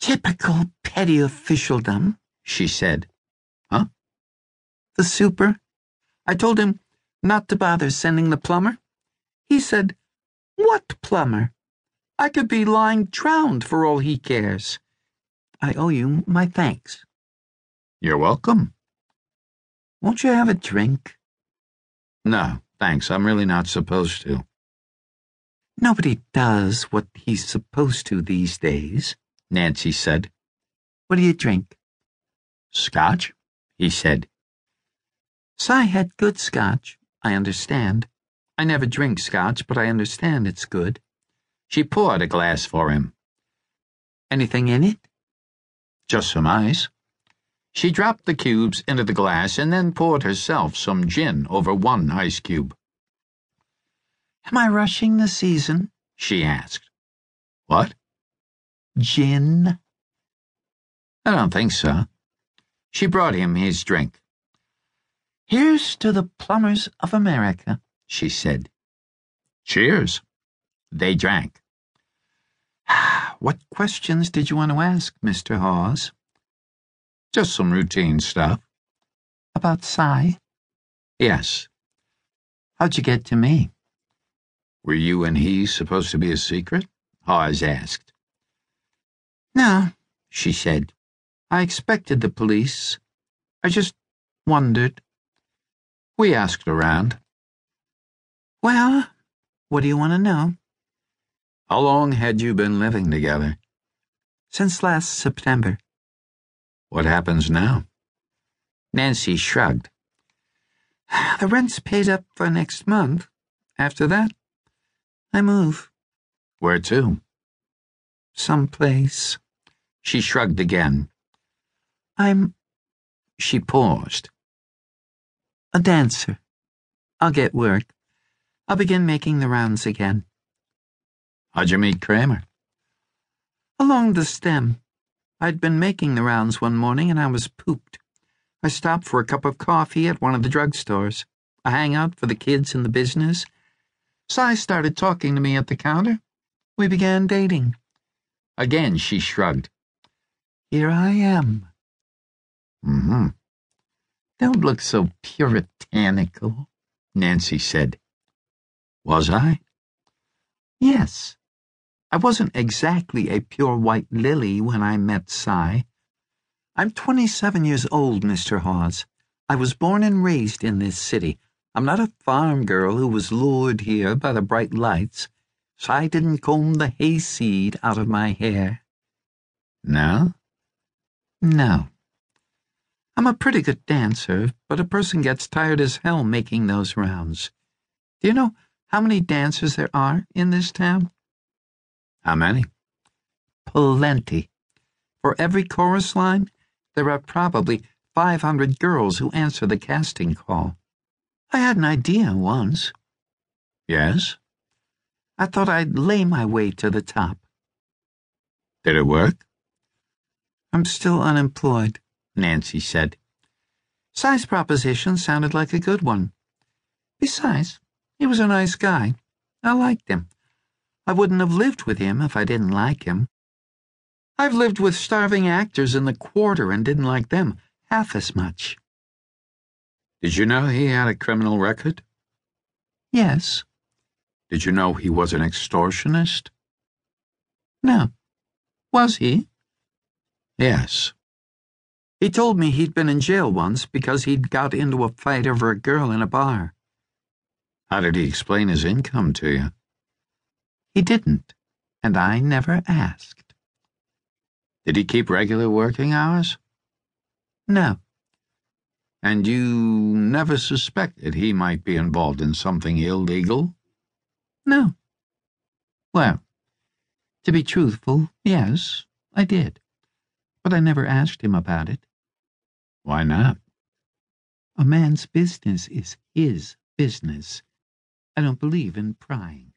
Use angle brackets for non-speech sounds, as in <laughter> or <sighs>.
Typical petty officialdom, she said. Huh? The super. I told him not to bother sending the plumber. He said, What plumber? I could be lying drowned for all he cares. I owe you my thanks. You're welcome. Won't you have a drink? No, thanks. I'm really not supposed to. Nobody does what he's supposed to these days, Nancy said. What do you drink? Scotch, he said. Sy had good scotch, I understand. I never drink scotch, but I understand it's good. She poured a glass for him. Anything in it? Just some ice. She dropped the cubes into the glass and then poured herself some gin over one ice cube. Am I rushing the season? she asked. What? Gin? I don't think so. She brought him his drink. Here's to the plumbers of America, she said. Cheers. They drank. <sighs> what questions did you want to ask, Mr. Hawes? Just some routine stuff. About Sy? Yes. How'd you get to me? Were you and he supposed to be a secret? Hawes asked. No, she said. I expected the police. I just wondered. We asked around. Well, what do you want to know? How long had you been living together? Since last September. What happens now? Nancy shrugged. The rent's paid up for next month. After that, I move. Where to? Someplace. She shrugged again. I'm. She paused. A dancer. I'll get work. I'll begin making the rounds again. How'd you meet Kramer? Along the stem. I'd been making the rounds one morning and I was pooped. I stopped for a cup of coffee at one of the drugstores, a hangout for the kids in the business. Sy started talking to me at the counter. We began dating. Again she shrugged. Here I am. Mm-hmm. Don't look so puritanical, Nancy said. Was I? Yes. I wasn't exactly a pure white lily when I met Sy. I'm 27 years old, Mr. Hawes. I was born and raised in this city. I'm not a farm girl who was lured here by the bright lights. Sy didn't comb the hayseed out of my hair. No? No. I'm a pretty good dancer, but a person gets tired as hell making those rounds. Do you know how many dancers there are in this town? How many? Plenty. For every chorus line, there are probably 500 girls who answer the casting call. I had an idea once. Yes? I thought I'd lay my way to the top. Did it work? I'm still unemployed, Nancy said. Sy's proposition sounded like a good one. Besides, he was a nice guy. I liked him. I wouldn't have lived with him if I didn't like him. I've lived with starving actors in the quarter and didn't like them half as much. Did you know he had a criminal record? Yes. Did you know he was an extortionist? No. Was he? Yes. He told me he'd been in jail once because he'd got into a fight over a girl in a bar. How did he explain his income to you? He didn't, and I never asked. Did he keep regular working hours? No. And you never suspected he might be involved in something illegal? No. Well, to be truthful, yes, I did. But I never asked him about it. Why not? A man's business is his business. I don't believe in prying.